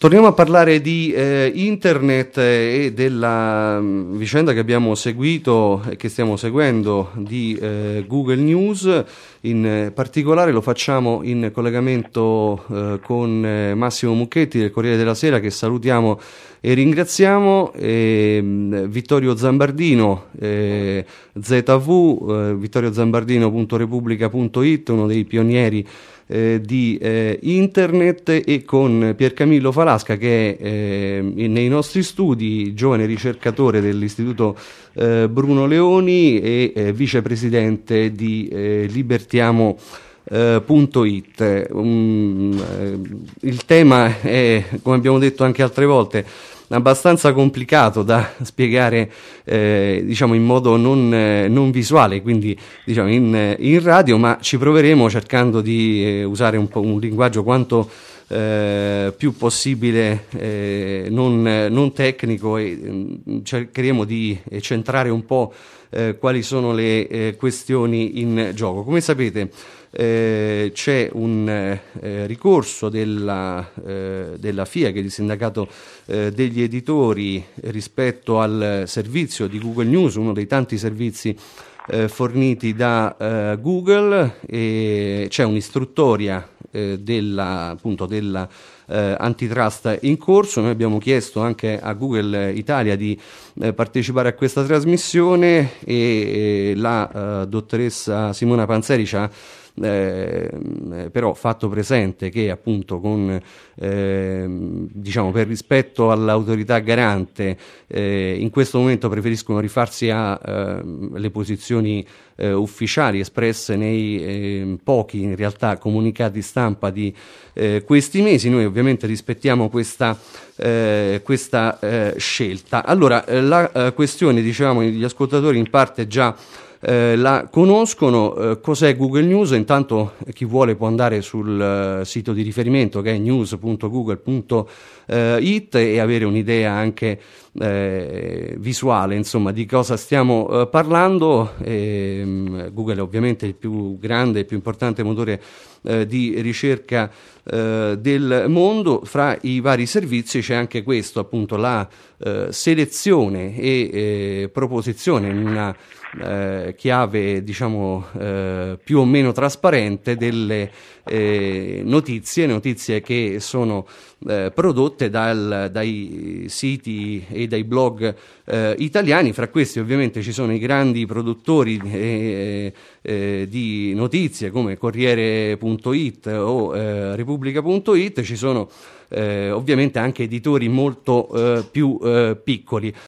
Torniamo a parlare di eh, internet e della um, vicenda che abbiamo seguito e che stiamo seguendo di eh, Google News. In particolare lo facciamo in collegamento eh, con eh, Massimo Mucchetti del Corriere della Sera che salutiamo e ringraziamo ehm, Vittorio Zambardino eh, ZV, vittoriozambardino.repubblica.it, uno dei pionieri eh, di eh, internet e con Piercamillo Falasca che eh, nei nostri studi, giovane ricercatore dell'Istituto eh, Bruno Leoni e eh, vicepresidente di Libertiamo. It. Um, il tema è, come abbiamo detto anche altre volte, abbastanza complicato da spiegare eh, diciamo in modo non, eh, non visuale, quindi diciamo in, in, radio, ma ci proveremo cercando di eh, usare un, un, linguaggio quanto eh, più possibile eh, non, non, tecnico e mm, cercheremo di centrare un po' eh, quali sono le questioni in gioco. Come sapete eh, c'è un eh, ricorso della, eh, della, FIA, che è il sindacato eh, degli editori, rispetto al servizio di Google News, uno dei tanti servizi eh, forniti da eh, Google, e c'è un'istruttoria della, appunto, della eh, antitrust in corso. Noi abbiamo chiesto anche a Google Italia di eh, partecipare a questa trasmissione e, e la eh, dottoressa Simona Panzeri ci ha eh, però fatto presente che appunto con, eh, diciamo, per rispetto all'autorità garante eh, in questo momento preferiscono rifarsi alle ehm, posizioni eh, ufficiali espresse nei ehm, pochi in realtà comunicati stampa di eh, questi mesi. Noi ovviamente rispettiamo questa, eh, questa scelta. Allora, la questione, dicevamo, gli ascoltatori in parte già eh, la conoscono. Eh, cos'è Google News? Intanto eh, chi vuole può andare sul eh, sito di riferimento che è news.google.it e avere un'idea anche eh, visuale insomma, di cosa stiamo parlando. E, ehm, Google è ovviamente il più grande e più importante motore di ricerca del mondo. Fra i vari servizi c'è anche questo, appunto, la selezione e proposizione in una chiave diciamo eh, più o meno trasparente delle eh, notizie, notizie che sono eh, prodotte dal, dai siti e dai blog eh, italiani, fra questi ovviamente ci sono i grandi produttori eh, di notizie come Corriere.it o Repubblica.it, ci sono ovviamente anche editori molto più piccoli.